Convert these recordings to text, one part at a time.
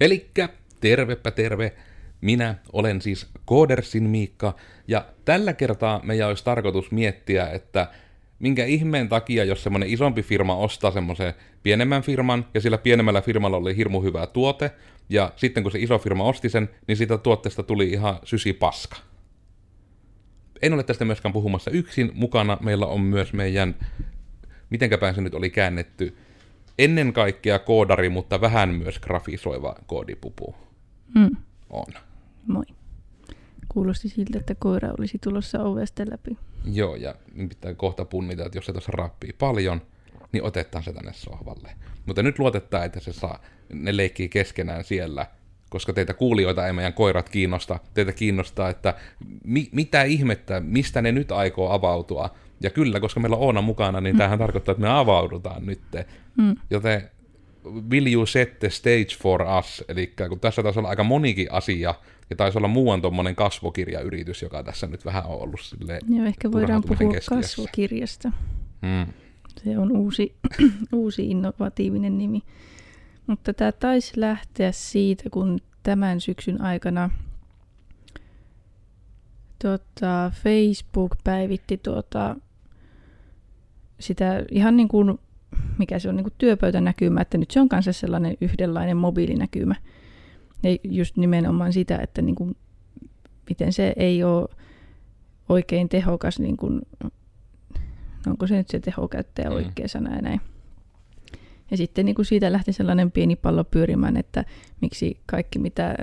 Elikkä tervepä terve, minä olen siis Koodersin Miikka, ja tällä kertaa meidän olisi tarkoitus miettiä, että minkä ihmeen takia, jos semmoinen isompi firma ostaa semmoisen pienemmän firman, ja sillä pienemmällä firmalla oli hirmu hyvä tuote, ja sitten kun se iso firma osti sen, niin siitä tuotteesta tuli ihan sysi paska. En ole tästä myöskään puhumassa yksin, mukana meillä on myös meidän, mitenkä se nyt oli käännetty, ennen kaikkea koodari, mutta vähän myös grafisoiva koodipupu. Mm. On. Moi. Kuulosti siltä, että koira olisi tulossa ovesta läpi. Joo, ja pitää kohta punnita, että jos se tuossa rappii paljon, niin otetaan se tänne sohvalle. Mutta nyt luotetaan, että se saa, ne leikkii keskenään siellä, koska teitä kuulijoita ei meidän koirat kiinnosta. Teitä kiinnostaa, että mi- mitä ihmettä, mistä ne nyt aikoo avautua. Ja kyllä, koska meillä on Oona mukana, niin mm. tämähän tarkoittaa, että me avaudutaan nyt. Mm. Joten will you set the stage for us? Eli kun tässä taisi olla aika monikin asia, ja taisi olla muuan tuommoinen kasvokirjayritys, joka tässä nyt vähän on ollut silleen Joo, ehkä voidaan puhua keskiössä. kasvokirjasta. Hmm. Se on uusi, uusi innovatiivinen nimi. Mutta tämä taisi lähteä siitä, kun tämän syksyn aikana tota, Facebook päivitti tuota, sitä ihan niin kuin, mikä se on niin kuin työpöytänäkymä, että nyt se on kanssa sellainen yhdenlainen mobiilinäkymä. Ja just nimenomaan sitä, että niin kuin, miten se ei ole oikein tehokas, niin kuin, onko se nyt se tehokäyttäjä mm. oikea sana ja näin. Ja sitten niin kuin siitä lähti sellainen pieni pallo pyörimään, että miksi kaikki mitä,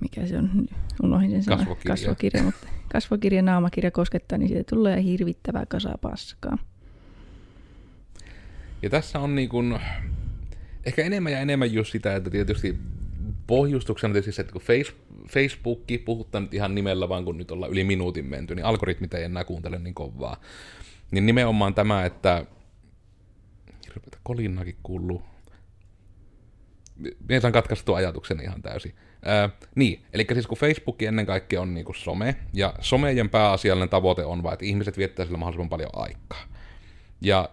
mikä se on, unohdin sen sanan, kasvokirja. kasvokirja, mutta kasvokirja, naamakirja koskettaa, niin siitä tulee hirvittävää kasa paskaa. Ja tässä on niin kuin, ehkä enemmän ja enemmän just sitä, että tietysti pohjustuksena tietysti että kun face, Facebookki, puhuttaa nyt ihan nimellä vaan kun nyt ollaan yli minuutin menty, niin algoritmit ei enää kuuntele niin kovaa. Niin nimenomaan tämä, että kolinnakin kuuluu. Minä saan katkaistu ajatuksen ihan täysin. Ää, niin, eli siis kun Facebook ennen kaikkea on niinku some, ja somejen pääasiallinen tavoite on vain, että ihmiset viettää sillä mahdollisimman paljon aikaa. Ja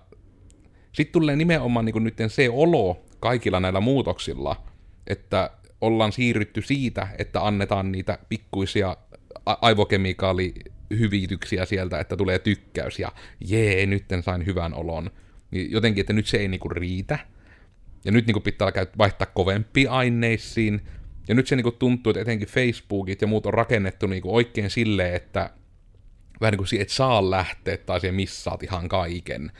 sitten tulee nimenomaan niinku nyt se olo kaikilla näillä muutoksilla, että ollaan siirrytty siitä, että annetaan niitä pikkuisia aivokemikaalihyvityksiä sieltä, että tulee tykkäys ja jee, nytten sain hyvän olon. Niin jotenkin, että nyt se ei niinku riitä. Ja nyt niinku pitää vaihtaa kovempiin aineisiin. Ja nyt se niinku tuntuu, että etenkin Facebookit ja muut on rakennettu niinku oikein silleen, että vähän niin kuin et saa lähteä tai siihen missaat ihan kaiken.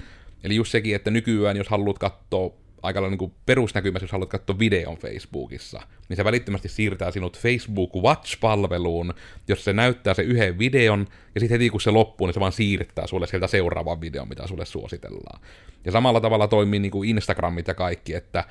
Eli just sekin, että nykyään jos haluat katsoa aika lailla niin perusnäkymässä, jos haluat katsoa videon Facebookissa, niin se välittömästi siirtää sinut Facebook Watch-palveluun, jos se näyttää se yhden videon, ja sitten heti kun se loppuu, niin se vaan siirtää sulle sieltä seuraavan videon, mitä sulle suositellaan. Ja samalla tavalla toimii niin kuin Instagramit ja kaikki, että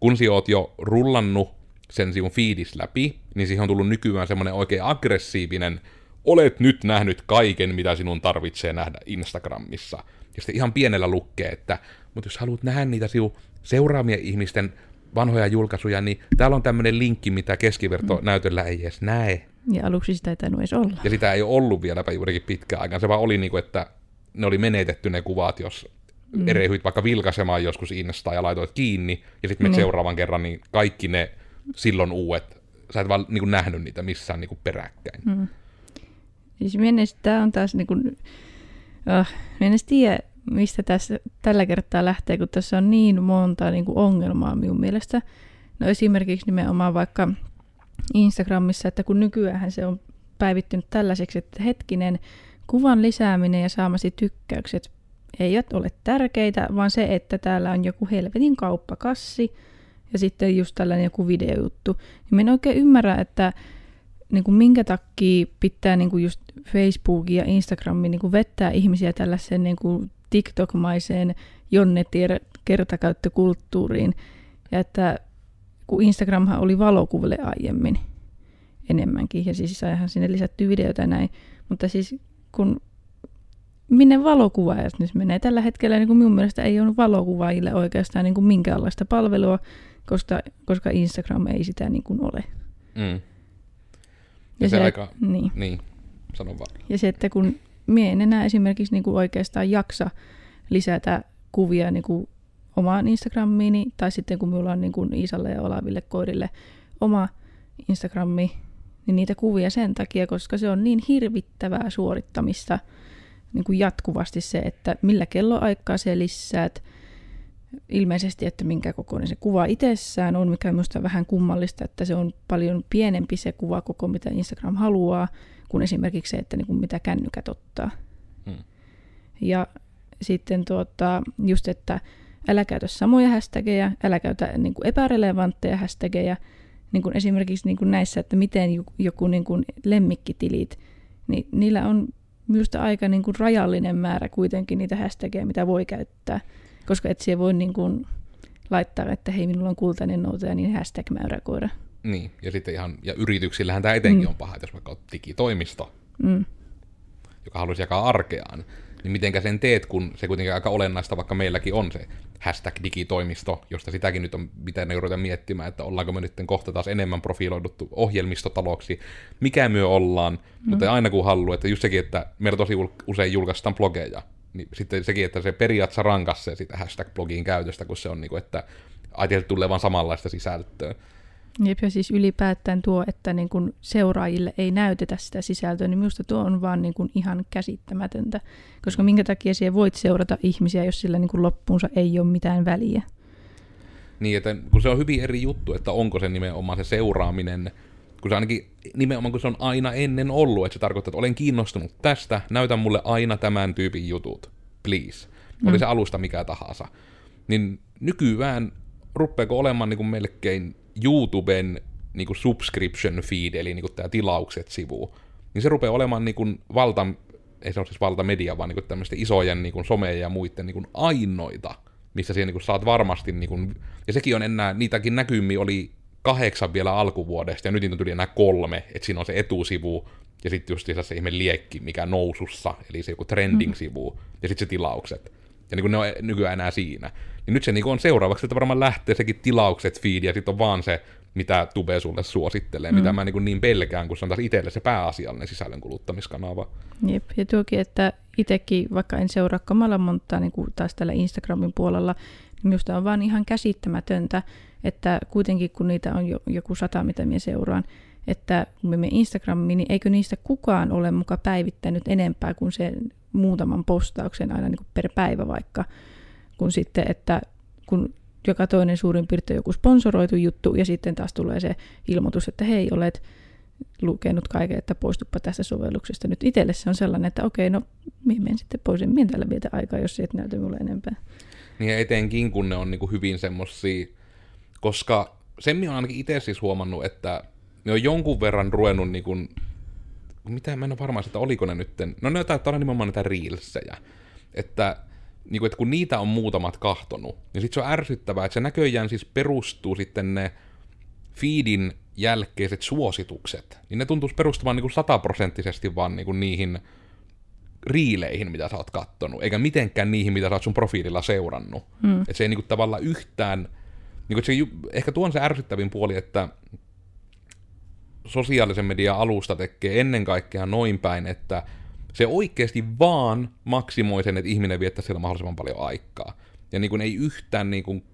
kun sinä oot jo rullannut sen sinun feedis läpi, niin siihen on tullut nykyään semmoinen oikein aggressiivinen, olet nyt nähnyt kaiken, mitä sinun tarvitsee nähdä Instagramissa. Ja sitten ihan pienellä lukkee, että mutta jos haluat nähdä niitä sinun seuraamien ihmisten vanhoja julkaisuja, niin täällä on tämmöinen linkki, mitä keskiverto mm. näytöllä ei edes näe. Ja aluksi sitä ei tainnut edes olla. Ja sitä ei ole ollut vieläpä juurikin pitkään aikaan. Se vaan oli niin kuin, että ne oli menetetty ne kuvat, jos mm. erehyit vaikka vilkaisemaan joskus Insta ja laitoit kiinni, ja sitten niin. seuraavan kerran, niin kaikki ne silloin uudet, sä et vaan niin kuin nähnyt niitä missään niin kuin peräkkäin. Mm. Siis tämä on taas niin kuin, uh, en tiedä, mistä tässä tällä kertaa lähtee, kun tässä on niin monta niin kuin ongelmaa minun mielestä. No esimerkiksi nimenomaan vaikka Instagramissa, että kun nykyään se on päivittynyt tällaiseksi, että hetkinen, kuvan lisääminen ja saamasi tykkäykset eivät ole tärkeitä, vaan se, että täällä on joku helvetin kauppakassi ja sitten just tällainen joku videojuttu. Niin en oikein ymmärrä, että niin kuin minkä takia pitää niin kuin just Facebookin ja Instagramin niin kuin vettää ihmisiä tällaiseen niin kuin TikTok-maiseen jonnetier kertakäyttökulttuuriin. Ja että kun Instagramhan oli valokuville aiemmin enemmänkin, ja siis saihan sinne lisätty videoita ja näin, mutta siis kun minne valokuvaajat nyt menee tällä hetkellä, niin kuin minun mielestä ei ole valokuvaajille oikeastaan niin kuin minkäänlaista palvelua, koska, koska Instagram ei sitä niin kuin ole. Mm. Ja, ja se, se aika, niin. niin, sano vaan. Ja se, että kun mie en enää esimerkiksi niin kuin oikeastaan jaksa lisätä kuvia niin kuin omaan Instagramiini, tai sitten kun minulla on niin kuin Iisalle ja Olaville koirille oma Instagrammi, niin niitä kuvia sen takia, koska se on niin hirvittävää suorittamista niin kuin jatkuvasti se, että millä kelloaikaa se lisäät, ilmeisesti, että minkä kokoinen se kuva itsessään on, mikä on minusta vähän kummallista, että se on paljon pienempi se kuva koko, mitä Instagram haluaa, kuin esimerkiksi se, että niin kuin mitä kännykät ottaa. Hmm. Ja sitten tuota, just, että älä käytä samoja hashtageja, älä käytä niin kuin epärelevantteja hashtageja, niin kuin esimerkiksi niin kuin näissä, että miten joku niin kuin lemmikkitilit, niin niillä on minusta aika niin kuin rajallinen määrä kuitenkin niitä hashtageja, mitä voi käyttää, koska et siellä voi niin kuin laittaa, että hei, minulla on kultainen noutaja, niin hashtag mäyräkoira. Niin, ja sitten ihan, ja yrityksillähän tämä etenkin mm. on paha, että jos vaikka on digitoimisto, mm. joka haluaisi jakaa arkeaan, niin mitenkä sen teet, kun se kuitenkin aika olennaista, vaikka meilläkin on se hashtag digitoimisto, josta sitäkin nyt on, mitä ne joudutaan miettimään, että ollaanko me nyt kohta taas enemmän profiloiduttu ohjelmistotaloksi, mikä myö ollaan, mm. mutta aina kun haluaa, että just sekin, että meillä tosi usein julkaistaan blogeja, niin sitten sekin, että se periaatteessa rankaisee sitä hashtag-blogiin käytöstä, kun se on niin kuin, että ajateltu tulee vaan samanlaista sisältöä. Jep, ja siis ylipäätään tuo, että niin kun seuraajille ei näytetä sitä sisältöä, niin minusta tuo on vaan niin kun ihan käsittämätöntä. Koska minkä takia siellä voit seurata ihmisiä, jos sillä niin kun loppuunsa ei ole mitään väliä. Niin, että kun se on hyvin eri juttu, että onko se nimenomaan se seuraaminen, kun se ainakin nimenomaan kun se on aina ennen ollut, että se tarkoittaa, että olen kiinnostunut tästä, näytä mulle aina tämän tyypin jutut, please. Oli mm. se alusta mikä tahansa. Niin nykyään ruppeeko olemaan niin kuin melkein YouTuben niin kuin subscription feed, eli niin kuin tämä tilaukset-sivu, niin se rupeaa olemaan niin kuin valta, ei se ole siis valtamedia, vaan niin kuin tämmöisten isojen niin kuin someja ja muiden niin kuin ainoita, missä siihen niin kuin saat varmasti, niin kuin, ja sekin on enää, niitäkin näkymiä oli kahdeksan vielä alkuvuodesta, ja nyt niitä on tuli enää kolme, että siinä on se etusivu, ja sitten just se ihme liekki, mikä nousussa, eli se joku trending-sivu, mm. ja sitten se tilaukset. Ja niin kuin ne on nykyään enää siinä. Niin nyt se niin on seuraavaksi, että varmaan lähtee sekin tilaukset feed, ja sitten on vaan se, mitä Tube sulle suosittelee, mm. mitä mä niin, niin pelkään, kun se on taas itselle se pääasiallinen sisällön kuluttamiskanava. Jep, ja tuokin, että itsekin, vaikka en seuraa kamala monta niin kuin taas tällä Instagramin puolella, minusta on vaan ihan käsittämätöntä, että kuitenkin kun niitä on jo, joku sata, mitä minä seuraan, että kun me Instagramiin, niin eikö niistä kukaan ole muka päivittänyt enempää kuin se muutaman postauksen aina niin kuin per päivä vaikka, kun sitten, että kun joka toinen suurin piirtein joku sponsoroitu juttu, ja sitten taas tulee se ilmoitus, että hei, olet lukenut kaiken, että poistupa tästä sovelluksesta. Nyt itselle se on sellainen, että okei, no minä menen sitten pois, en minä vietä aikaa, jos et näytä mulle enempää. Niin etenkin, kun ne on niin kuin hyvin semmosia, koska sen minä olen ainakin itse siis huomannut, että ne on jonkun verran ruvennut niin kuin, mitä mä en ole varma, että oliko ne nytten, no ne taitaa olla nimenomaan näitä reelsejä, että niin kuin, että kun niitä on muutamat kahtonut, niin sitten se on ärsyttävää, että se näköjään siis perustuu sitten ne feedin jälkeiset suositukset, niin ne tuntuisi perustuvan niin kuin sataprosenttisesti vaan niin kuin niihin riileihin, mitä sä oot kattonut, eikä mitenkään niihin, mitä sä oot sun profiililla seurannut. Mm. Että se ei niin kuin tavallaan yhtään, niin kuin se, ehkä tuon se ärsyttävin puoli, että sosiaalisen median alusta tekee ennen kaikkea noin päin, että se oikeasti vaan maksimoi sen, että ihminen viettää siellä mahdollisimman paljon aikaa. Ja niin kuin ei yhtään niin kuin,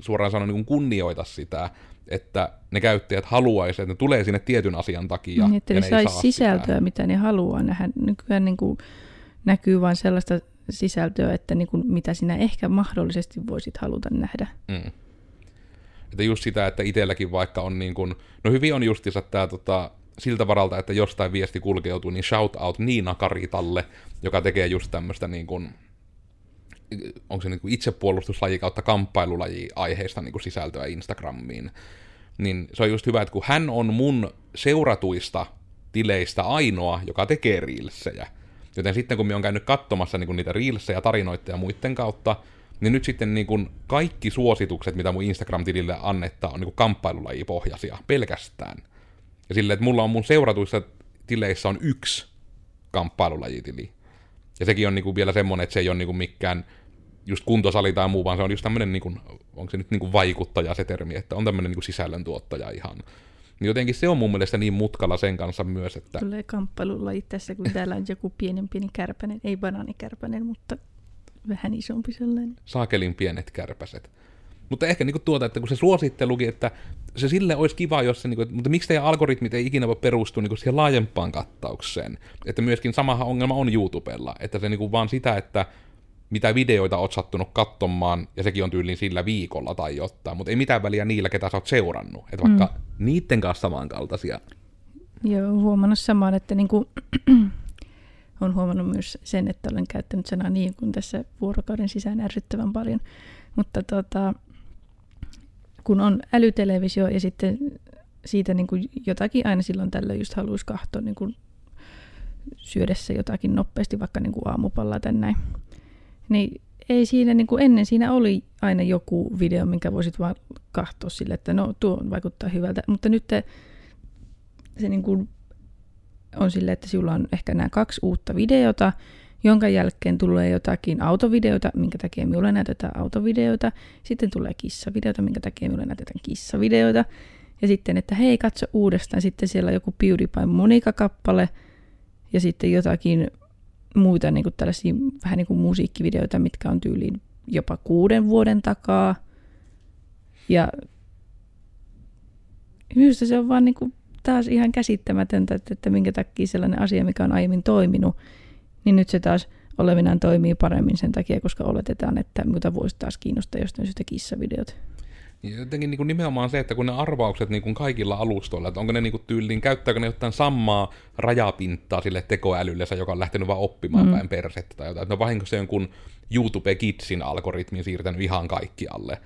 suoraan sanoen niin kuin kunnioita sitä, että ne käyttäjät haluaisivat, että ne tulee sinne tietyn asian takia. Niin, että ne, ne saisi sisältöä, sitä. mitä ne haluaa nähdä. Nykyään niin kuin näkyy vain sellaista sisältöä, että niin kuin, mitä sinä ehkä mahdollisesti voisit haluta nähdä. Mm. Että just sitä, että itselläkin vaikka on niin kuin, no hyvin on justiinsa tämä tota, siltä varalta, että jostain viesti kulkeutuu, niin shout out Niina Karitalle, joka tekee just tämmöistä niin kuin, onko se niin kuin itsepuolustuslaji kautta kamppailulaji aiheista niin kuin sisältöä Instagramiin. Niin se on just hyvä, että kun hän on mun seuratuista tileistä ainoa, joka tekee reelsejä. Joten sitten kun me on käynyt katsomassa niin kuin niitä reelsejä, tarinoita ja muiden kautta, niin nyt sitten niin kuin kaikki suositukset, mitä mun Instagram-tilille annettaa, on niin kamppailulajipohjaisia pelkästään. Ja silleen, että mulla on mun seuratuissa tileissä on yksi kamppailulajitili. Ja sekin on niinku vielä semmonen, että se ei ole niinku mikään just kuntosali tai muu, vaan se on just tämmönen, niinku, onko se nyt niinku vaikuttaja se termi, että on tämmönen niinku sisällöntuottaja ihan. Niin jotenkin se on mun mielestä niin mutkalla sen kanssa myös, että... Tulee kamppailulajit tässä, kun täällä on joku pienen pieni kärpänen, ei banaanikärpänen, mutta vähän isompi sellainen. Saakelin pienet kärpäset. Mutta ehkä niinku tuota, että kun se suosittelukin, että se sille olisi kiva, jos se, niinku, että, mutta miksi teidän algoritmit ei ikinä voi perustua niinku siihen laajempaan kattaukseen? Että myöskin samahan ongelma on YouTubella, että se niinku vaan sitä, että mitä videoita oot sattunut katsomaan, ja sekin on tyyliin sillä viikolla tai jotain, mutta ei mitään väliä niillä, ketä sä oot seurannut. Että vaikka mm. niiden kanssa samankaltaisia. Joo, huomannut samaan, että niinku, on huomannut myös sen, että olen käyttänyt sanaa niin kuin tässä vuorokauden sisään ärsyttävän paljon. Mutta tota, kun on älytelevisio ja sitten siitä niin kuin jotakin aina silloin tällöin just haluaisi kahtoa niin kuin syödessä jotakin nopeasti, vaikka niin kuin aamupallaa tai näin. Niin ei siinä, niin kuin ennen siinä oli aina joku video, minkä voisit vaan kahtoa sille, että no tuo vaikuttaa hyvältä, mutta nyt te, se niin kuin on sille, että sinulla on ehkä nämä kaksi uutta videota, jonka jälkeen tulee jotakin autovideota, minkä takia minulle näytetään autovideota. Sitten tulee kissavideota, minkä takia minulle näytetään kissavideota. Ja sitten, että hei, katso uudestaan. Sitten siellä on joku PewDiePie Monika-kappale ja sitten jotakin muita niin kuin tällaisia vähän niin kuin musiikkivideoita, mitkä on tyyliin jopa kuuden vuoden takaa. Ja minusta se on vaan niin kuin taas ihan käsittämätöntä, että, että minkä takia sellainen asia, mikä on aiemmin toiminut, niin nyt se taas olevinaan toimii paremmin sen takia, koska oletetaan, että muuta voisi taas kiinnostaa jostain syystä kissavideot. Jotenkin niin kuin nimenomaan se, että kun ne arvaukset niin kuin kaikilla alustoilla, että onko ne niin kuin tyyliin, käyttääkö ne jotain samaa rajapintaa sille tekoälylle, joka on lähtenyt vaan oppimaan mm. päin persettä tai jotain. Että no vahingossa jonkun YouTube Kidsin algoritmin siirtänyt ihan kaikkialle.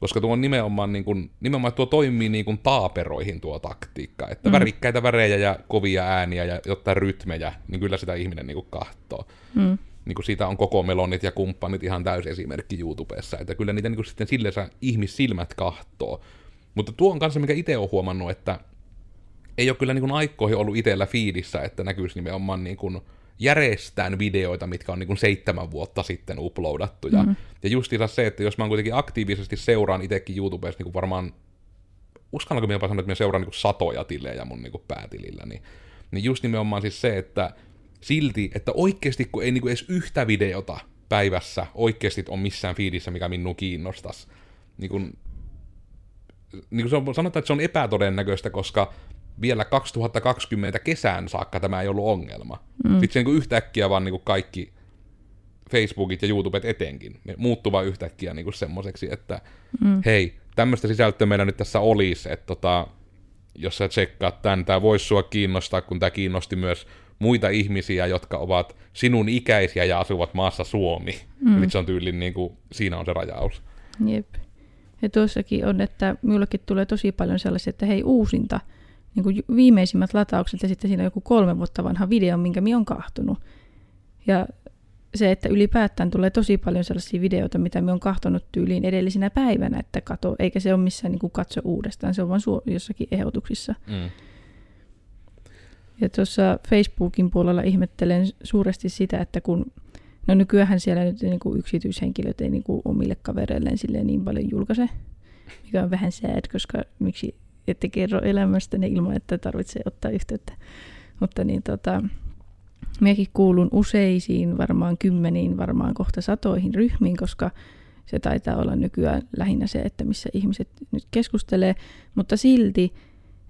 Koska tuo on nimenomaan, niin kuin, nimenomaan tuo toimii niin kuin taaperoihin tuo taktiikka, että mm. värikkäitä värejä ja kovia ääniä ja jotain rytmejä, niin kyllä sitä ihminen niin kuin kahtoo. Mm. Niin kuin siitä on koko melonit ja kumppanit ihan täysi esimerkki YouTubessa, että kyllä niitä niin kuin sitten sillensä ihmissilmät kahtoo. Mutta tuo on kanssa, mikä itse olen huomannut, että ei ole kyllä niin kuin aikoihin ollut itsellä fiidissä, että näkyisi nimenomaan niin kuin järjestään videoita, mitkä on niin kuin seitsemän vuotta sitten uploadattuja. Mm. Ja justiinsa se, että jos mä kuitenkin aktiivisesti seuraan itsekin YouTubessa niin kuin varmaan, uskallanko minä sanoa, että minä seuraan niin kuin satoja tilejä mun niin kuin päätilillä, niin, niin just nimenomaan siis se, että silti, että oikeasti kun ei niin kuin edes yhtä videota päivässä oikeasti on missään fiidissä, mikä minun kiinnostaisi, niin kuin, niin se on, sanotaan, että se on epätodennäköistä, koska vielä 2020 kesään saakka tämä ei ollut ongelma. Mm. Sitten se niin yhtäkkiä vaan niin kaikki Facebookit ja YouTubet etenkin, ne muuttuva yhtäkkiä niin semmoiseksi, että mm. hei, tämmöistä sisältöä meillä nyt tässä olisi, että tota, jos sä tsekkaat tämän, tämä voisi sua kiinnostaa, kun tämä kiinnosti myös muita ihmisiä, jotka ovat sinun ikäisiä ja asuvat maassa Suomi. Mm. Eli se on tyylin, niin kuin, siinä on se rajaus. Jep. Ja tuossakin on, että minullekin tulee tosi paljon sellaisia, että hei uusinta, niin kuin viimeisimmät lataukset ja sitten siinä on joku kolme vuotta vanha video, minkä minä olen kahtunut. Ja se, että ylipäätään tulee tosi paljon sellaisia videoita, mitä me on kahtonut tyyliin edellisinä päivänä, että kato, eikä se ole missään niin kuin katso uudestaan, se on vain su- jossakin ehdotuksissa. Mm. Ja tuossa Facebookin puolella ihmettelen suuresti sitä, että kun, no nykyään siellä nyt niin kuin yksityishenkilöt ei niin kuin omille kavereilleen niin paljon julkaise, mikä on vähän sad, koska miksi ette kerro elämästäni ilman, että tarvitsee ottaa yhteyttä. Mutta niin tota, minäkin kuulun useisiin, varmaan kymmeniin, varmaan kohta satoihin ryhmiin, koska se taitaa olla nykyään lähinnä se, että missä ihmiset nyt keskustelee, mutta silti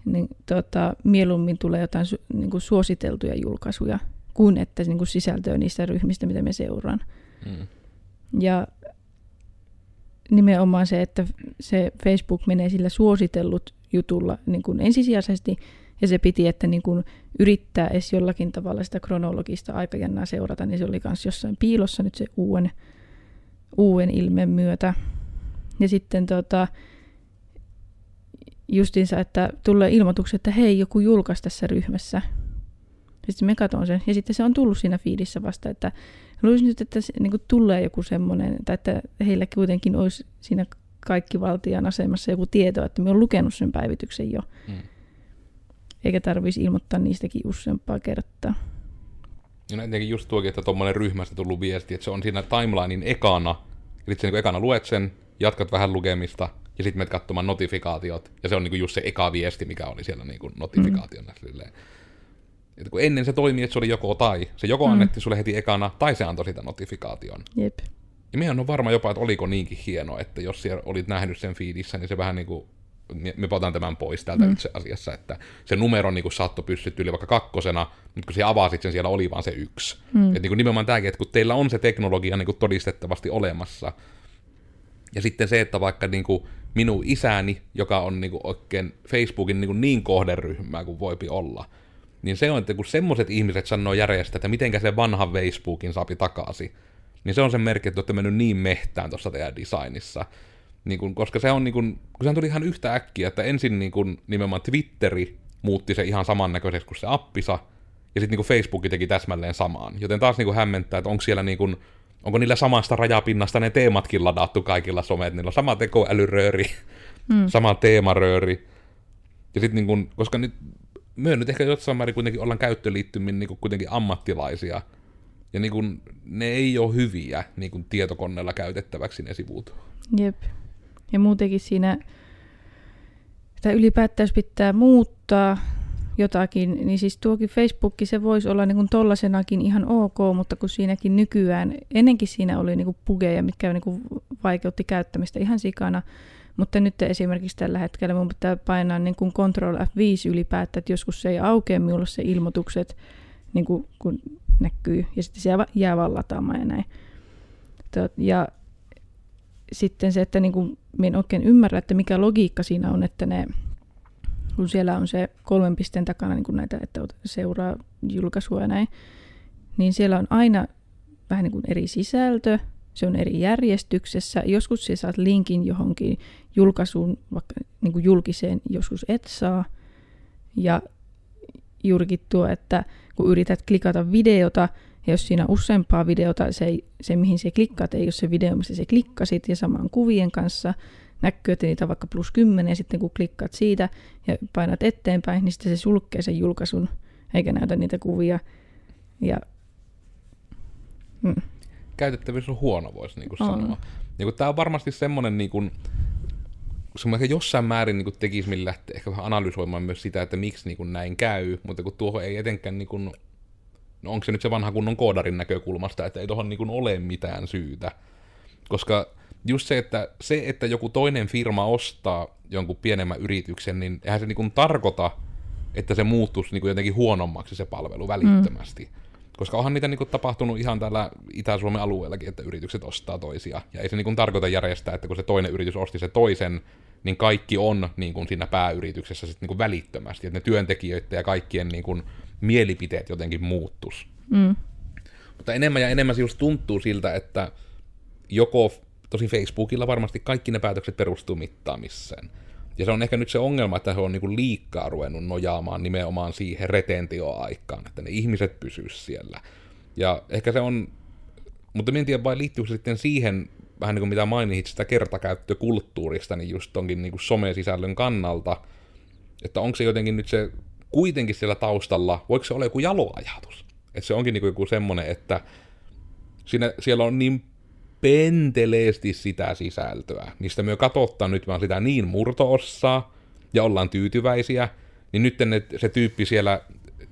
niin, tota, mieluummin tulee jotain su, niin kuin suositeltuja julkaisuja kuin että niin kuin sisältöä niistä ryhmistä, mitä me seuraan. Mm. Ja nimenomaan se, että se Facebook menee sillä suositellut jutulla niin kuin ensisijaisesti, ja se piti, että niin kuin yrittää edes jollakin tavalla sitä kronologista aikajännää seurata, niin se oli myös jossain piilossa nyt se uuden, uuden ilmeen myötä. Ja sitten tota, justiinsa, että tulee ilmoitukset, että hei, joku julkaisi tässä ryhmässä. Sitten me katson sen. Ja sitten se on tullut siinä fiidissä vasta, että luulisin nyt, että se, niin kuin tulee joku semmoinen, tai että heillä kuitenkin olisi siinä kaikki valtian asemassa joku tieto, että me on lukenut sen päivityksen jo. Mm. Eikä tarvitsisi ilmoittaa niistäkin useampaa kertaa. Ja no etenkin just tuokin, että tuommoinen ryhmästä tullut viesti, että se on siinä timelinein ekana, eli se niin ekana luet sen, jatkat vähän lukemista, ja sitten menet katsomaan notifikaatiot, ja se on niin just se eka viesti, mikä oli siellä niin notifikaationa. Mm. että kun ennen se toimii, että se oli joko tai. Se joko mm. annettiin sulle heti ekana, tai se antoi sitä notifikaation. Jep. Ja en ole varma jopa, että oliko niinkin hieno, että jos siellä olit nähnyt sen fiidissä, niin se vähän niin kuin, me otan tämän pois täältä mm. itse asiassa, että se numero niin kuin saattoi pystyä yli vaikka kakkosena, mutta kun se avasit sen, siellä oli vaan se yksi. Mm. Että niin kuin nimenomaan tämäkin, että kun teillä on se teknologia niin kuin todistettavasti olemassa, ja sitten se, että vaikka niin kuin minun isäni, joka on niin kuin oikein Facebookin niin, kuin niin kohderyhmää kuin voipi olla, niin se on, että kun semmoiset ihmiset sanoo järjestä, että mitenkä se vanha Facebookin saapi takaisin, niin se on sen merkki, että olette mennyt niin mehtään tuossa teidän designissa. Niin kun, koska se on niin kun, kun se tuli ihan yhtä äkkiä, että ensin niin kun, nimenomaan Twitteri muutti se ihan samannäköiseksi kuin se appisa, ja sitten niin Facebook teki täsmälleen samaan. Joten taas niin hämmentää, että onko siellä niin kun, onko niillä samasta rajapinnasta ne teematkin ladattu kaikilla somet, niillä on sama tekoälyrööri, mm. sama teemarööri. Ja sitten niin kun, koska nyt myön nyt ehkä jossain määrin kuitenkin ollaan käyttöliittymin niin kuitenkin ammattilaisia, ja niin kun, ne ei ole hyviä niin kun tietokoneella käytettäväksi ne sivut. Jep. Ja muutenkin siinä, että ylipäätään pitää muuttaa jotakin, niin siis tuokin Facebook, se voisi olla niin tollasenakin ihan ok, mutta kun siinäkin nykyään, ennenkin siinä oli niin pugeja, mitkä niin vaikeutti käyttämistä ihan sikana, mutta nyt esimerkiksi tällä hetkellä mun pitää painaa niin kuin Control F5 ylipäätään, että joskus se ei aukea minulle se ilmoitukset, niin kuin, kun näkyy, ja sitten se jää vaan lataamaan ja näin. Ja sitten se, että niin kuin, minä en oikein ymmärrä, että mikä logiikka siinä on, että ne, kun siellä on se kolmen pisteen takana niin kuin näitä, että seuraa julkaisua ja näin, niin siellä on aina vähän niin kuin eri sisältö, se on eri järjestyksessä. Joskus sä saat linkin johonkin julkaisuun, vaikka niin kuin julkiseen, joskus et saa. Ja juurikin tuo, että kun yrität klikata videota, ja jos siinä on useampaa videota, se, se mihin se klikkaat ei ole se video, missä se klikkasit, ja samaan kuvien kanssa näkyy, että niitä on vaikka plus 10, ja sitten kun klikkaat siitä ja painat eteenpäin, niin sitten se sulkee sen julkaisun, eikä näytä niitä kuvia. Ja, mm. Käytettävyys on huono, voisi niin kuin on. sanoa. Kun tämä on varmasti semmoinen, niin kuin, se ehkä jossain määrin niin tekisi millä lähteä ehkä vähän analysoimaan myös sitä, että miksi niin kuin näin käy, mutta kun tuohon ei etenkään, niin kuin, no onko se nyt se vanha kunnon koodarin näkökulmasta, että ei tuohon niin ole mitään syytä. Koska just se, että, se, että joku toinen firma ostaa jonkun pienemmän yrityksen, niin eihän se niin tarkoita, että se muuttuisi niin jotenkin huonommaksi se palvelu välittömästi. Mm. Koska onhan niitä niinku tapahtunut ihan täällä Itä-Suomen alueellakin, että yritykset ostaa toisia. Ja ei se niinku tarkoita järjestää, että kun se toinen yritys osti se toisen, niin kaikki on niin kuin siinä pääyrityksessä sit niin kuin välittömästi, että ne työntekijöiden ja kaikkien niin kuin mielipiteet jotenkin muuttus. Mm. Mutta enemmän ja enemmän se just tuntuu siltä, että joko, tosi Facebookilla varmasti kaikki ne päätökset perustuu mittaamiseen. Ja se on ehkä nyt se ongelma, että se on niin liikkaa ruvennut nojaamaan nimenomaan siihen retentioaikaan, että ne ihmiset pysyisivät siellä. Ja ehkä se on, mutta en tiedä vai liittyykö se sitten siihen vähän niin kuin mitä mainitsit sitä kertakäyttökulttuurista, niin just tonkin niin kuin somesisällön kannalta, että onko se jotenkin nyt se kuitenkin siellä taustalla, voiko se olla joku jaloajatus? Että se onkin niin kuin joku semmoinen, että siinä, siellä on niin penteleesti sitä sisältöä, mistä me katsottaa nyt vaan sitä niin murtoossaa, ja ollaan tyytyväisiä, niin nyt ne, se tyyppi siellä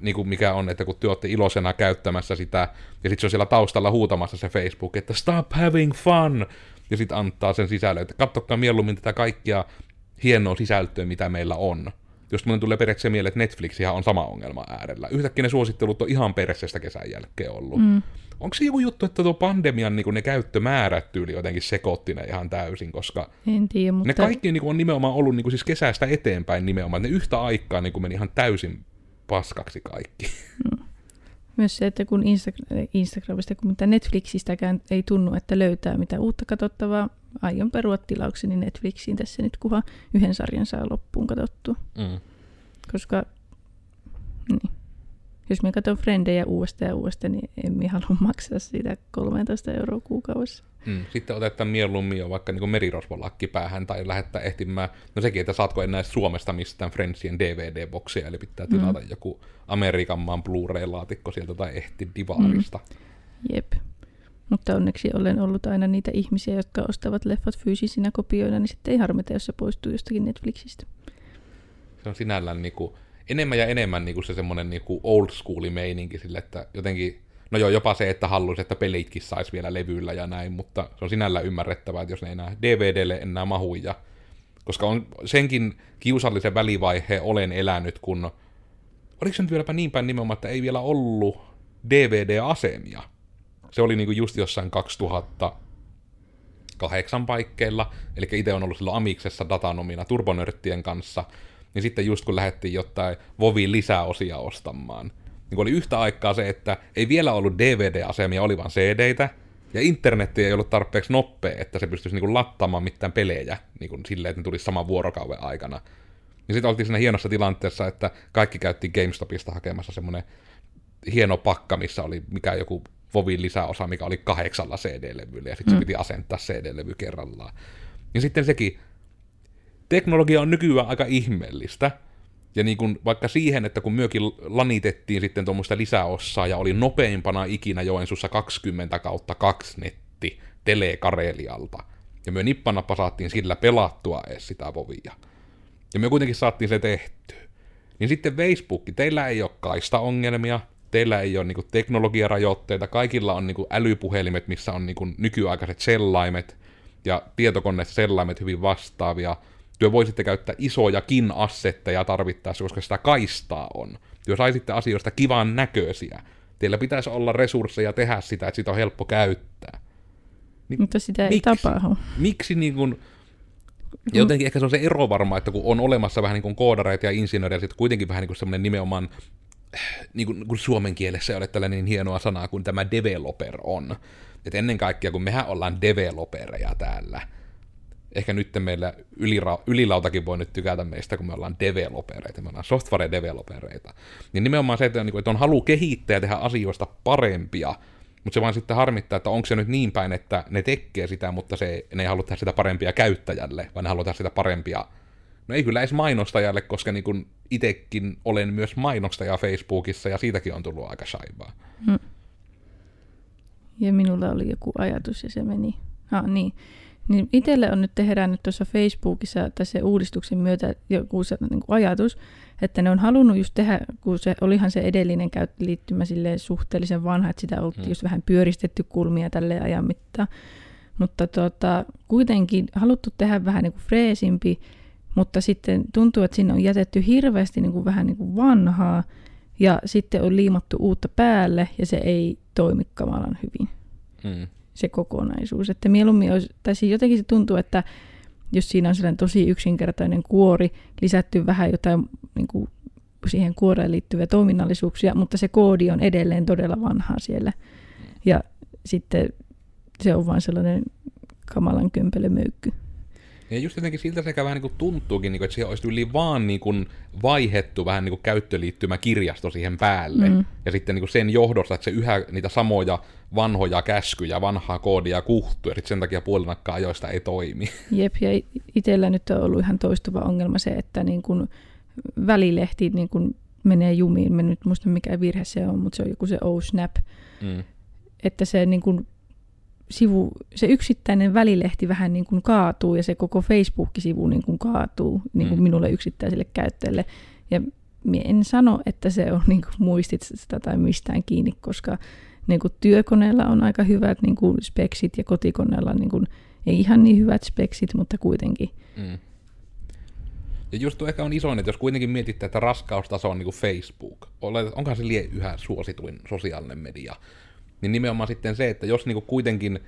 niin kuin mikä on, että kun te olette iloisena käyttämässä sitä, ja sitten se on siellä taustalla huutamassa se Facebook, että stop having fun, ja sitten antaa sen sisällön, että katsokaa mieluummin tätä kaikkia hienoa sisältöä, mitä meillä on. Jos mulle tulee periaatteessa mieleen, että Netflix on sama ongelma äärellä. Yhtäkkiä ne suosittelut on ihan peräisestä kesän jälkeen ollut. Mm. Onko se joku juttu, että tuo pandemian niin ne käyttömäärät tyyli jotenkin sekoitti ne ihan täysin, koska en tiedä, mutta... ne kaikki niin kuin, on nimenomaan ollut niin kuin, siis kesästä eteenpäin nimenomaan, ne yhtä aikaa niin kuin, meni ihan täysin paskaksi kaikki. Mm. Myös se, että kun Instagram, Instagramista kun mitä Netflixistäkään ei tunnu, että löytää mitä uutta katsottavaa, aion perua tilaukseni Netflixiin tässä nyt, kunhan yhden sarjan saa loppuun katsottua. Mm. Koska, niin. Jos me katson Frendejä uudestaan ja uudestaan, niin en minä halua maksaa siitä 13 euroa kuukaudessa. Mm. Sitten otetaan mieluummin jo vaikka niin merirosvolakki päähän tai lähettää ehtimään, no sekin, että saatko enää Suomesta mistään Friendsien DVD-boksia, eli pitää mm. tilata mm. joku Amerikan maan Blu-ray-laatikko sieltä tai ehti divaarista. Mm. Jep. Mutta onneksi olen ollut aina niitä ihmisiä, jotka ostavat leffat fyysisinä kopioina, niin sitten ei harmita, jos se poistuu jostakin Netflixistä. Se on sinällään niin kuin, enemmän ja enemmän niin kuin se semmoinen niin kuin old school meininki sille, että jotenkin, no joo, jopa se, että haluaisi, että pelitkin saisi vielä levyllä ja näin, mutta se on sinällä ymmärrettävää, että jos ne enää DVDlle enää mahu ja koska on senkin kiusallisen välivaiheen olen elänyt, kun oliko se nyt vieläpä niin päin nimenomaan, että ei vielä ollut DVD-asemia. Se oli niinku just jossain 2008 paikkeilla, eli itse on ollut silloin Amiksessa datanomina turbonörttien kanssa, niin sitten just kun lähdettiin jotain Vovin lisäosia ostamaan, niin oli yhtä aikaa se, että ei vielä ollut DVD-asemia, oli vaan CD-tä, ja internetti ei ollut tarpeeksi nopea, että se pystyisi niin kuin lattaamaan mitään pelejä niin kuin silleen, että ne tulisi saman vuorokauden aikana. Ja sitten oltiin siinä hienossa tilanteessa, että kaikki käytti GameStopista hakemassa semmoinen hieno pakka, missä oli mikä joku Vovin lisäosa, mikä oli kahdeksalla CD-levyllä, ja sitten mm. se piti asentaa CD-levy kerrallaan. Ja sitten sekin, teknologia on nykyään aika ihmeellistä, ja niin kun, vaikka siihen, että kun myökin lanitettiin sitten tuommoista lisäossaa ja oli nopeimpana ikinä Joensuussa 20 kautta 2 netti Telekarelialta, ja me nippanappa saatiin sillä pelattua edes sitä vovia. Ja me kuitenkin saatiin se tehty. Niin sitten Facebook, teillä ei ole kaista-ongelmia, teillä ei ole niinku teknologiarajoitteita, kaikilla on niinku älypuhelimet, missä on niinku nykyaikaiset sellaimet, ja tietokoneet sellaimet hyvin vastaavia, työ voisitte käyttää isojakin assetteja tarvittaessa, koska sitä kaistaa on. Työ saisitte asioista kivan näköisiä. Teillä pitäisi olla resursseja tehdä sitä, että sitä on helppo käyttää. Niin Mutta sitä ei miksi, tapahdu. Miksi niin kuin, jotenkin ehkä se on se ero varmaan, että kun on olemassa vähän niin kuin koodareita ja insinöörejä, sitten kuitenkin vähän niin kuin semmoinen nimenomaan, niin kuin, kun suomen kielessä ei ole tällainen niin hienoa sanaa kuin tämä developer on. Että ennen kaikkea, kun mehän ollaan developereja täällä, ehkä nyt meillä ylira- ylilautakin voi nyt tykätä meistä, kun me ollaan developereita, me ollaan software-developereita. Niin nimenomaan se, että on, että on halu kehittää ja tehdä asioista parempia, mutta se vaan sitten harmittaa, että onko se nyt niin päin, että ne tekee sitä, mutta se, ne ei halua tehdä sitä parempia käyttäjälle, vaan ne haluaa tehdä sitä parempia No ei kyllä edes mainostajalle, koska niin kun itekin olen myös mainostaja Facebookissa ja siitäkin on tullut aika saivaa. Hmm. Ja minulla oli joku ajatus ja se meni. Ah, niin. Niin itselle on nyt herännyt tuossa Facebookissa tässä uudistuksen myötä joku se, niin kuin ajatus, että ne on halunnut just tehdä, kun se olihan se edellinen käyttöliittymä suhteellisen vanha, että sitä oltiin hmm. just vähän pyöristetty kulmia tälle ajan mittaan. Mutta tota, kuitenkin haluttu tehdä vähän niin kuin freesimpi, mutta sitten tuntuu, että sinne on jätetty hirveästi niin kuin vähän niin kuin vanhaa, ja sitten on liimattu uutta päälle, ja se ei toimi kamalan hyvin. Hmm se kokonaisuus. Että mieluummin olisi, tai siis jotenkin se tuntuu, että jos siinä on sellainen tosi yksinkertainen kuori, lisätty vähän jotain niin kuin siihen kuoreen liittyviä toiminnallisuuksia, mutta se koodi on edelleen todella vanhaa siellä. Ja sitten se on vain sellainen kamalan kömpelömöykky. Ja just jotenkin siltä sekä vähän niin kuin tuntuukin, niin että siihen olisi yli vaan niin kuin vaihettu vähän niin kuin käyttöliittymä kirjasto siihen päälle. Mm. Ja sitten niin kuin sen johdosta, että se yhä niitä samoja vanhoja käskyjä, vanhaa koodia kuhtuu, ja sen takia puolinakkaa ajoista ei toimi. Jep, ja itsellä nyt on ollut ihan toistuva ongelma se, että niin kuin välilehti niin kuin menee jumiin. Mä nyt muista mikä virhe se on, mutta se on joku se O-Snap. Mm. Että se niin kuin sivu, se yksittäinen välilehti vähän niin kuin kaatuu ja se koko Facebook-sivu niin kuin kaatuu niin kuin mm. minulle yksittäiselle käyttäjälle. Ja en sano, että se on niin kuin muistista tai mistään kiinni, koska niin kuin työkoneella on aika hyvät niin kuin speksit ja kotikoneella niin kuin, ei ihan niin hyvät speksit, mutta kuitenkin. Mm. Ja just tuo ehkä on iso, että jos kuitenkin mietitte, että raskaustaso on niin kuin Facebook, onkohan se lie yhä suosituin sosiaalinen media, niin nimenomaan sitten se, että jos niinku kuitenkin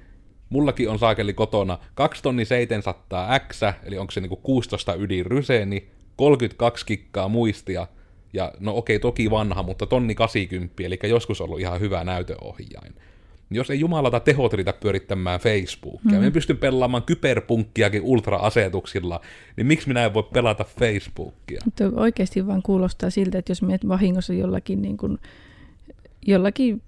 mullakin on saakeli kotona 2 tonni 700 X, eli onko se niinku 16 ydin ryseeni, 32 kikkaa muistia, ja no okei, toki vanha, mutta tonni 80, eli joskus ollut ihan hyvä näytöohjain. Jos ei jumalata tehot riitä pyörittämään Facebookia, mm. me pystyn pelaamaan kyberpunkkiakin ultra-asetuksilla, niin miksi minä en voi pelata Facebookia? Mutta oikeasti vaan kuulostaa siltä, että jos menet vahingossa jollakin, niin kuin, jollakin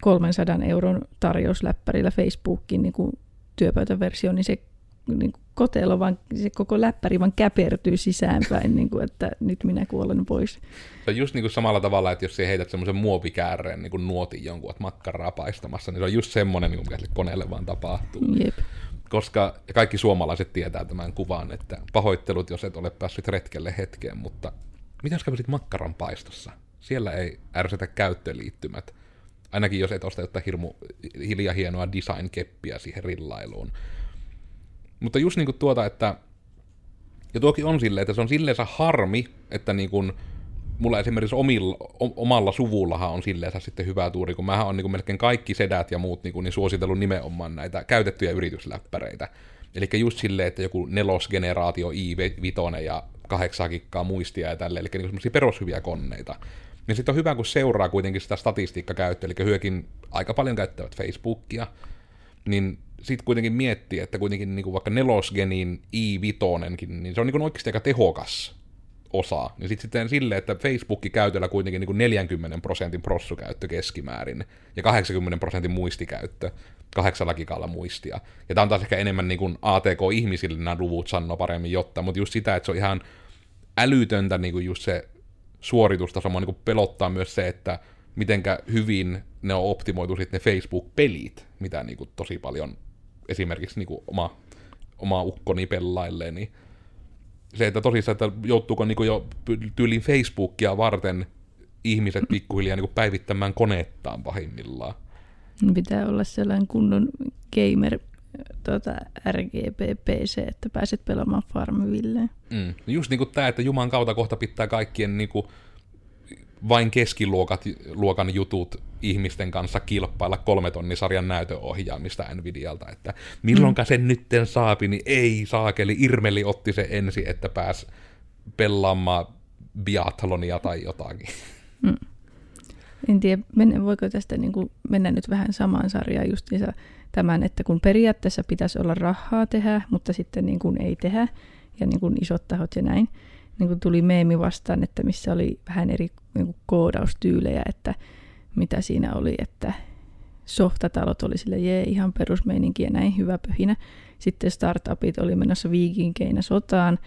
300 euron tarjousläppärillä Facebookin niin kuin työpöytäversio, niin se niin kotelo vaan, se koko läppäri vaan käpertyy sisäänpäin, niin kuin, että nyt minä kuolen pois. Se on just niin kuin samalla tavalla, että jos sä heität semmoisen muovikääreen niin kuin nuotin jonkun, että makkaraa paistamassa, niin se on just semmoinen, niin mikä sille koneelle vaan tapahtuu. Jep. Koska kaikki suomalaiset tietää tämän kuvan, että pahoittelut, jos et ole päässyt retkelle hetkeen, mutta mitä jos kävisit makkaran paistossa? Siellä ei ärsytä käyttöliittymät. Ainakin jos et osta jotain hirmu hiljaa hienoa design-keppiä siihen rillailuun. Mutta just niinku tuota, että ja tuokin on silleen, että se on silleensä harmi, että niin kuin, mulla esimerkiksi omilla, omalla suvullahan on silleensä sitten hyvä tuuri, kun mähän on niin kuin melkein kaikki sedät ja muut niin, kuin, niin suositellut nimenomaan näitä käytettyjä yritysläppäreitä. Eli just silleen, että joku nelosgeneraatio i5 ja kahdeksaa kikkaa muistia ja tälleen, eli niin semmoisia perushyviä koneita. Ja sitten on hyvä, kun seuraa kuitenkin sitä statistiikkakäyttöä, eli hyökin aika paljon käyttävät Facebookia, niin sitten kuitenkin miettii, että kuitenkin niin kuin vaikka nelosgenin i5, niin se on niin kuin oikeasti aika tehokas osa. Niin sitten sitten silleen, että Facebook-käytöllä kuitenkin niin kuin 40 prosentin prossukäyttö keskimäärin ja 80 prosentin muistikäyttö kahdeksalla gigalla muistia. Ja tämä on taas ehkä enemmän niin kuin ATK-ihmisille nämä luvut sanoo paremmin jotta, mutta just sitä, että se on ihan älytöntä niin kuin just se suoritustaso, niin kuin pelottaa myös se, että mitenkä hyvin ne on optimoitu sitten ne Facebook-pelit, mitä niin kuin tosi paljon esimerkiksi niin kuin oma, oma ukkoni pellailee, niin se, että tosissaan, että joutuuko niin kuin jo tyylin Facebookia varten ihmiset pikkuhiljaa niin kuin päivittämään koneettaan pahimmillaan. Pitää olla sellainen kunnon gamer tuota, RGB-PC, että pääset pelaamaan Farmvilleen. Mm. Just niin kuin tämä, että Juman kautta kohta pitää kaikkien niin kuin vain keskiluokan jutut ihmisten kanssa kilpailla kolmetonnisarjan näytöohjaamista Nvidialta, että milloinka mm. sen nytten saapi, niin ei saakeli, Irmeli otti se ensi, että pääs pelaamaan biathlonia tai jotakin. Mm. En tiedä, voiko tästä niin kuin mennä nyt vähän samaan sarjaan justiinsa tämän, että kun periaatteessa pitäisi olla rahaa tehdä, mutta sitten niin kuin ei tehdä, ja niin kuin isot tahot ja näin, niin kuin tuli meemi vastaan, että missä oli vähän eri niin kuin koodaustyylejä, että mitä siinä oli, että softatalot oli sille jee, ihan perusmeininki ja näin hyvä pöhinä. Sitten startupit oli menossa viikinkeinä sotaan,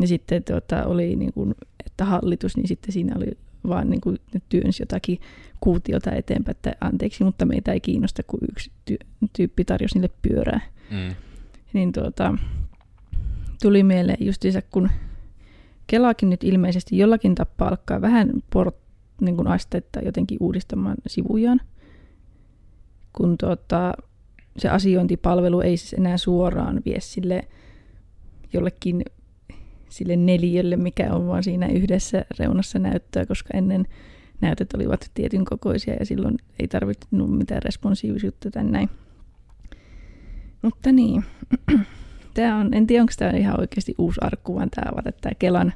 ja sitten tuota, oli niin kuin, että hallitus, niin sitten siinä oli vaan niin kuin, ne työnsi jotakin kuutiota eteenpäin, että anteeksi, mutta meitä ei kiinnosta, kun yksi ty- tyyppi tarjosi niille pyörää. Mm. Niin tuota, tuli mieleen justiinsa, kun Kelakin nyt ilmeisesti jollakin tappaa alkaa vähän port, niin kuin astetta jotenkin uudistamaan sivujaan, kun tuota, se asiointipalvelu ei siis enää suoraan vie sille jollekin sille neliölle, mikä on vaan siinä yhdessä reunassa näyttöä, koska ennen näytöt olivat tietyn kokoisia ja silloin ei tarvinnut mitään responsiivisuutta näin. Mutta niin, tämä on, en tiedä onko tämä ihan oikeasti uusi arkku, vaan tämä on tämä Kelan,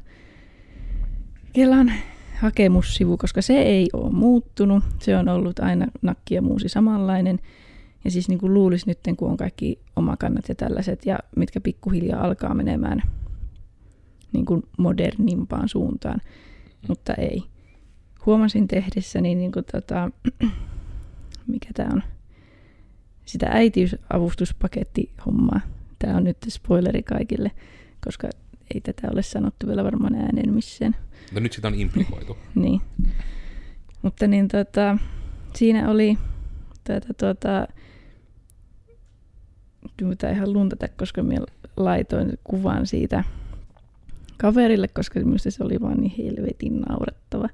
Kelan hakemussivu, koska se ei ole muuttunut. Se on ollut aina nakki ja muusi samanlainen. Ja siis niin kuin luulisi nyt, kun on kaikki omakannat ja tällaiset, ja mitkä pikkuhiljaa alkaa menemään niin kuin modernimpaan suuntaan, mutta ei. Huomasin tehdessäni, niin kuin tota, mikä tämä on, sitä äitiysavustuspaketti hommaa. Tämä on nyt spoileri kaikille, koska ei tätä ole sanottu vielä varmaan ääneen missään. Mutta nyt sitä on implikoitu. niin. Mutta niin tota, siinä oli tätä tota, kyllä ihan luntata, koska minä laitoin kuvan siitä kaverille, koska minusta se oli vaan niin helvetin naurettava.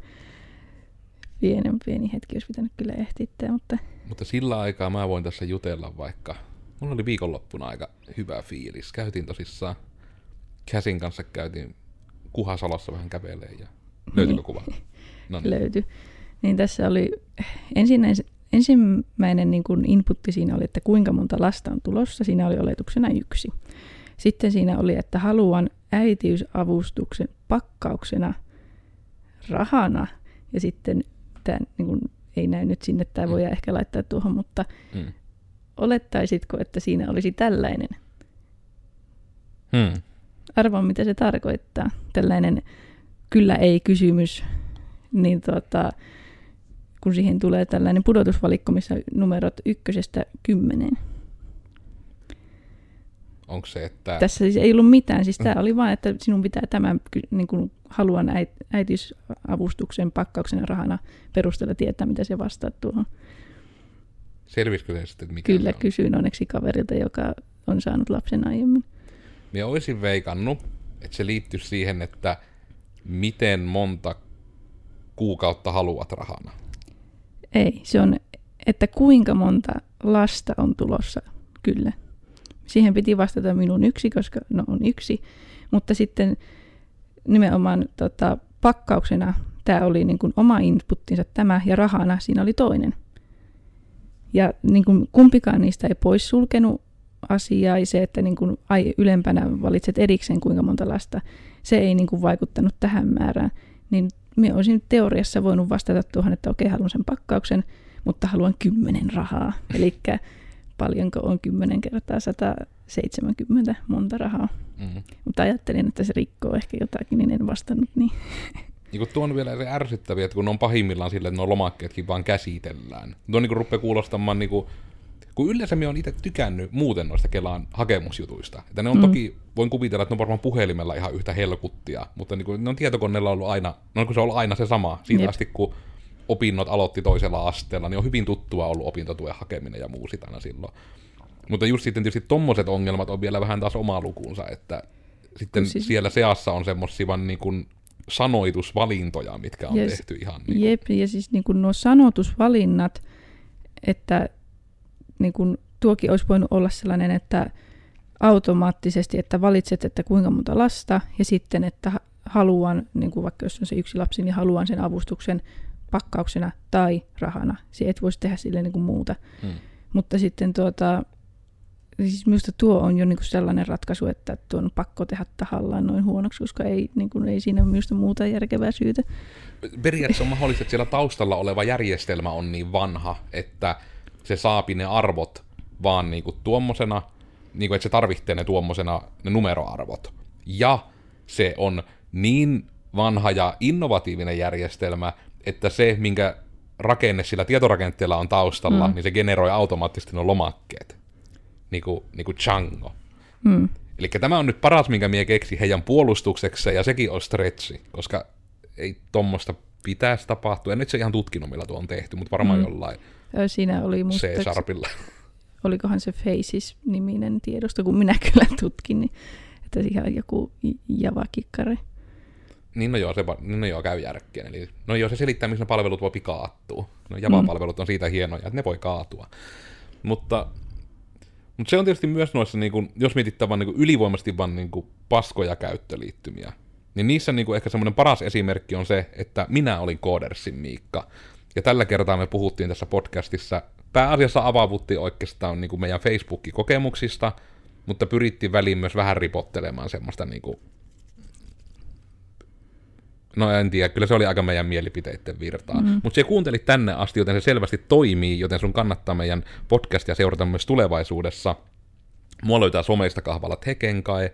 Pienen pieni hetki olisi pitänyt kyllä ehtittää, mutta... Mutta sillä aikaa mä voin tässä jutella vaikka. Mulla oli viikonloppuna aika hyvä fiilis. Käytiin tosissaan, Käsin kanssa käytiin Kuhasalossa vähän kävelee ja löytyykö kuva? No niin. Löytyi. Niin tässä oli ensinnäisen, ensimmäinen niin kuin inputti siinä oli, että kuinka monta lasta on tulossa. Siinä oli oletuksena yksi. Sitten siinä oli, että haluan äitiysavustuksen pakkauksena rahana. Ja sitten tämä niin kuin, ei näy nyt sinne, tämä voi mm. ehkä laittaa tuohon, mutta mm. Olettaisitko, että siinä olisi tällainen? Hmm. Arvoa, mitä se tarkoittaa. Tällainen kyllä ei kysymys, niin tuota, kun siihen tulee tällainen pudotusvalikko, missä numerot ykkösestä kymmeneen. Onko se, että... Tässä siis ei ollut mitään. Siis tämä oli vain, että sinun pitää tämän, niin kuin haluan äit, äitiysavustuksen pakkauksen rahana perusteella tietää, mitä se vastaa tuohon. Selvisikö se sitten, mikä Kyllä, kysyin onneksi kaverilta, joka on saanut lapsen aiemmin. Minä olisin veikannut, että se liittyy siihen, että miten monta kuukautta haluat rahana. Ei, se on, että kuinka monta lasta on tulossa, kyllä. Siihen piti vastata minun yksi, koska no on yksi, mutta sitten nimenomaan tota, pakkauksena tämä oli niin kuin oma inputtinsa tämä ja rahana siinä oli toinen. Ja niin kuin kumpikaan niistä ei pois sulkenut asiaa ja se, että niin kuin, ai, ylempänä valitset erikseen kuinka monta lasta, se ei niin kuin vaikuttanut tähän määrään. Niin minä olisin teoriassa voinut vastata tuohon, että okei, haluan sen pakkauksen, mutta haluan kymmenen rahaa. Eli paljonko on 10 kertaa 170 monta rahaa. Mm-hmm. Mutta ajattelin, että se rikkoo ehkä jotakin, niin en vastannut niin. Niin kun tuo on vielä se ärsyttäviä, että kun ne on pahimmillaan silleen, että nuo lomakkeetkin vaan käsitellään. Tuo niin rupeaa kuulostamaan niin kuin, kun yleensä minä olen itse tykännyt muuten noista Kelaan hakemusjutuista. Että ne on mm. toki, voin kuvitella, että ne on varmaan puhelimella ihan yhtä helkuttia, mutta niin kuin, ne on tietokoneella ollut aina, no kun se on ollut aina se sama, siitä Jep. asti kun opinnot aloitti toisella asteella, niin on hyvin tuttua ollut opintotuen hakeminen ja muu aina silloin. Mutta just sitten tietysti tommoset ongelmat on vielä vähän taas oma lukuunsa, että sitten siis... siellä seassa on semmoisia vaan niin kuin sanoitusvalintoja, mitkä on yes. tehty ihan... Niin kuin... Jep, ja siis niin kuin nuo sanotusvalinnat, että niin kuin tuokin olisi voinut olla sellainen, että automaattisesti, että valitset, että kuinka monta lasta, ja sitten, että haluan, niin kuin vaikka jos on se yksi lapsi, niin haluan sen avustuksen pakkauksena tai rahana. Se et voisi tehdä sille niin kuin muuta. Hmm. Mutta sitten tuota, siis minusta tuo on jo niin kuin sellainen ratkaisu, että tuo on pakko tehdä tahallaan noin huonoksi, koska ei, niin kuin, ei siinä minusta muuta järkevää syytä. Periaatteessa on mahdollista, että siellä taustalla oleva järjestelmä on niin vanha, että se saapi ne arvot vaan niin kuin tuommoisena, niin kuin, että se tarvitsee ne tuommoisena ne numeroarvot. Ja se on niin vanha ja innovatiivinen järjestelmä, että se, minkä rakenne sillä tietorakenteella on taustalla, mm. niin se generoi automaattisesti nuo lomakkeet. Niin kuin, niin kuin Chango. Mm. Eli tämä on nyt paras, minkä mie keksi heidän puolustukseksi, ja sekin on stretchi, koska ei tuommoista pitäisi tapahtua. En nyt se ihan tutkinut, millä tuo on tehty, mutta varmaan mm. jollain Siinä oli C-sharpilla. Olikohan se Faces-niminen tiedosto, kun minä kyllä tutkin, niin että ihan joku javakikkare. Niin no joo, se niin no joo, käy järkkeen. Eli, no joo, se selittää, missä ne palvelut voi kaattua. No Java-palvelut on siitä hienoja, että ne voi kaatua. Mutta, mutta se on tietysti myös noissa, niin kuin, jos mietitään vaan niin kuin ylivoimasti vaan niin kuin paskoja käyttöliittymiä, niin niissä niin kuin ehkä semmoinen paras esimerkki on se, että minä olin Codersin Miikka. Ja tällä kertaa me puhuttiin tässä podcastissa, pääasiassa avaavutti oikeastaan niin meidän Facebook-kokemuksista, mutta pyrittiin väliin myös vähän ripottelemaan semmoista niin kuin No en tiedä, kyllä se oli aika meidän mielipiteiden virtaa. Mm. Mutta se kuuntelit tänne asti, joten se selvästi toimii, joten sun kannattaa meidän podcastia seurata myös tulevaisuudessa. Mua löytää someista kahvalla Tekenkai,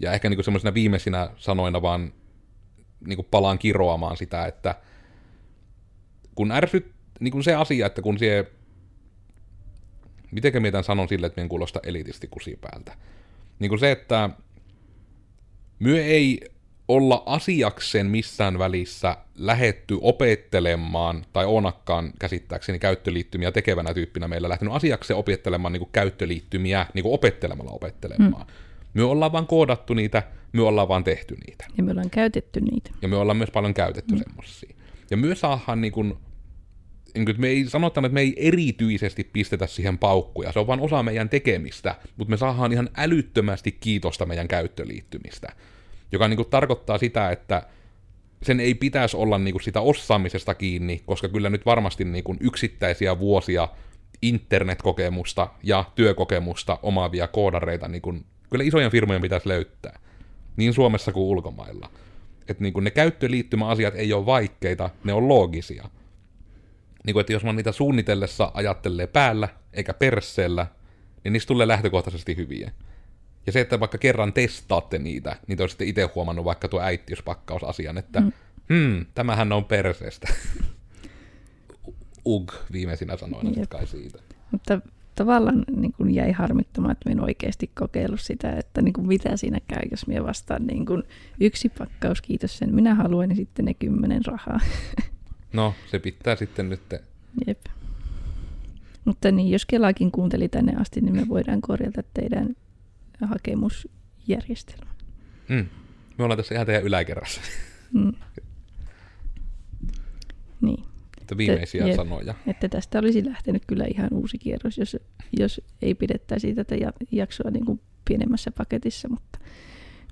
ja ehkä niinku semmoisena viimeisinä sanoina vaan niinku palaan kiroamaan sitä, että kun ärsyt, niinku se asia, että kun se, mitenkä mietän sanon sille, että mien kuulosta elitisti kusipäältä. Niin kuin se, että myö ei olla asiakseen missään välissä lähetty opettelemaan, tai onakkaan käsittääkseni käyttöliittymiä tekevänä tyyppinä meillä lähtenyt asiakseen opettelemaan niin kuin käyttöliittymiä niin kuin opettelemalla opettelemaan. Mm. Me ollaan vaan koodattu niitä, me ollaan vaan tehty niitä. Ja me ollaan käytetty niitä. Ja me ollaan myös paljon käytetty mm. semmoisia. Ja myös saadaan niin kuin, niin kuin, me ei sanotaan, että me ei erityisesti pistetä siihen paukkuja, se on vaan osa meidän tekemistä, mutta me saadaan ihan älyttömästi kiitosta meidän käyttöliittymistä joka niin kuin tarkoittaa sitä, että sen ei pitäisi olla niin kuin sitä osaamisesta kiinni, koska kyllä nyt varmasti niin kuin yksittäisiä vuosia internetkokemusta ja työkokemusta omaavia koodareita niin kuin, kyllä isojen firmojen pitäisi löytää, niin Suomessa kuin ulkomailla. Että niin kuin ne käyttöliittymäasiat ei ole vaikeita, ne on loogisia. Niin kuin, että jos man niitä suunnitellessa ajattelee päällä eikä persseellä, niin niistä tulee lähtökohtaisesti hyviä. Ja se, että vaikka kerran testaatte niitä, niin te olisitte itse huomannut vaikka tuo äittiöspakkausasian, että mm. hmm, tämähän on perseestä. Ug viimeisinä sanoina Jep. kai siitä. Mutta tavallaan niin kuin jäi harmittamaan, että en oikeasti kokeillut sitä, että niin kuin mitä siinä käy, jos minä vastaan niin kuin yksi pakkaus, kiitos sen minä haluan, ja sitten ne kymmenen rahaa. No, se pitää sitten nyt... Jep. Mutta niin, jos Kelaakin kuunteli tänne asti, niin me voidaan korjata teidän hakemusjärjestelmä. Mm. Me ollaan tässä ihan teidän yläkerrassa. Mm. Niin. Että viimeisiä jep. sanoja. Että tästä olisi lähtenyt kyllä ihan uusi kierros, jos, jos ei pidettäisi tätä ja- jaksoa niin kuin pienemmässä paketissa, mutta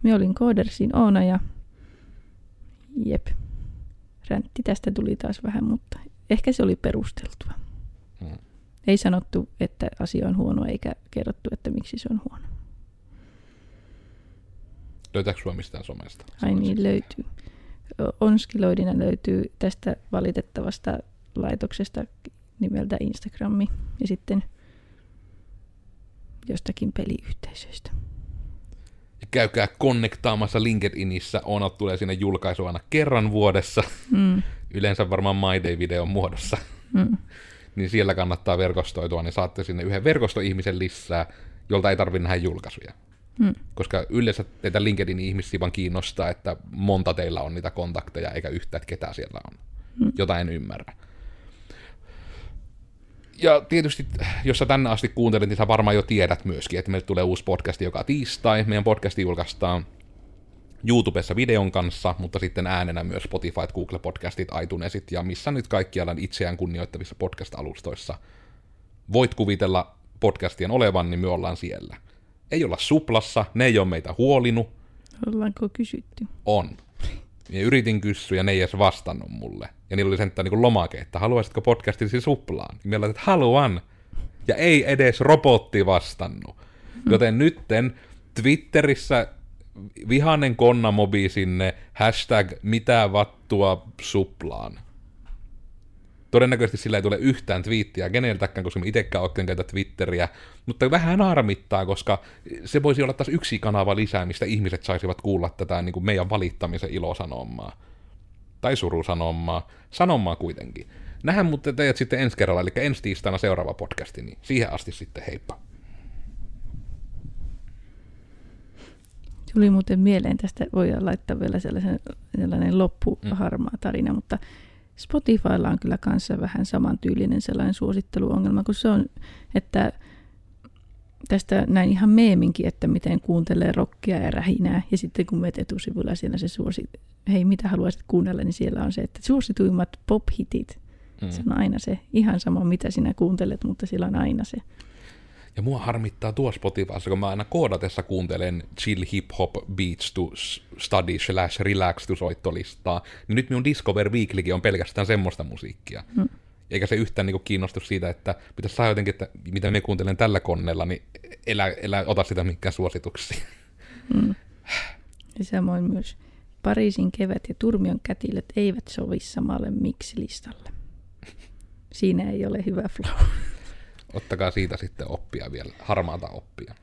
me olin Koodersin Oona ja jep, räntti tästä tuli taas vähän, mutta ehkä se oli perusteltua. Mm. Ei sanottu, että asia on huono, eikä kerrottu, että miksi se on huono. Löytääkö sua mistään somesta? Ai niin, löytyy. Onskiloidina löytyy tästä valitettavasta laitoksesta nimeltä Instagrammi ja sitten jostakin peliyhteisöistä. Ja käykää konnektaamassa LinkedInissä. Oona tulee sinne julkaisu aina kerran vuodessa. Mm, Yleensä varmaan My Day-videon muodossa. mm, niin siellä kannattaa verkostoitua, niin saatte sinne yhden verkostoihmisen lisää, jolta ei tarvitse nähdä julkaisuja. Mm. Koska yleensä teitä LinkedInin ihmisiä vaan kiinnostaa, että monta teillä on niitä kontakteja, eikä yhtä, että ketä siellä on. Mm. Jota en ymmärrä. Ja tietysti, jos sä tänne asti kuuntelet, niin sä varmaan jo tiedät myöskin, että meille tulee uusi podcast joka tiistai. Meidän podcasti julkaistaan YouTubessa videon kanssa, mutta sitten äänenä myös Spotify, Google Podcastit, iTunesit ja missä nyt kaikkialla itseään kunnioittavissa podcast-alustoissa voit kuvitella podcastien olevan, niin me ollaan siellä. Ei olla suplassa, ne ei ole meitä huolinut, Ollaanko kysytty? on. Ja yritin kysyä ja ne ei edes vastannut mulle. Ja niillä oli sentään niin lomake, että haluaisitko podcastisi suplaan? Ja mä että haluan. Ja ei edes robotti vastannut. Joten nytten Twitterissä vihanen konnamobi sinne, hashtag mitä vattua suplaan. Todennäköisesti sillä ei tule yhtään twiittiä keneltäkään, koska mä itsekään oikein käytä Twitteriä, mutta vähän harmittaa, koska se voisi olla taas yksi kanava lisää, mistä ihmiset saisivat kuulla tätä niin kuin meidän valittamisen ilosanomaa. Tai surusanomaa. Sanomaa kuitenkin. Nähdään mutta teidät sitten ensi kerralla, eli ensi tiistaina seuraava podcasti, niin siihen asti sitten heippa. Tuli muuten mieleen tästä, voidaan laittaa vielä sellaisen, sellainen loppuharmaa tarina, mutta Spotifylla on kyllä kanssa vähän samantyylinen sellainen suositteluongelma, kun se on, että tästä näin ihan meeminkin, että miten kuuntelee rockia ja rähinää, ja sitten kun menet etusivulla siellä se suosi, hei mitä haluaisit kuunnella, niin siellä on se, että suosituimmat pop-hitit, Mm. se on aina se, ihan sama mitä sinä kuuntelet, mutta siellä on aina se. Ja mua harmittaa tuo Spotifyssa, kun mä aina koodatessa kuuntelen chill hip hop beats to study slash relax to soittolistaa, niin nyt minun Discover Weeklykin on pelkästään semmoista musiikkia. Mm. Eikä se yhtään niinku kiinnostu siitä, että pitäisi saa jotenkin, että mitä me kuuntelen tällä koneella, niin elä, elä ota sitä mikään suosituksia. Mm. Ja samoin myös Pariisin kevät ja Turmion kätilöt eivät sovi samalle miksi-listalle. Siinä ei ole hyvä flow. Ottakaa siitä sitten oppia vielä, harmaata oppia.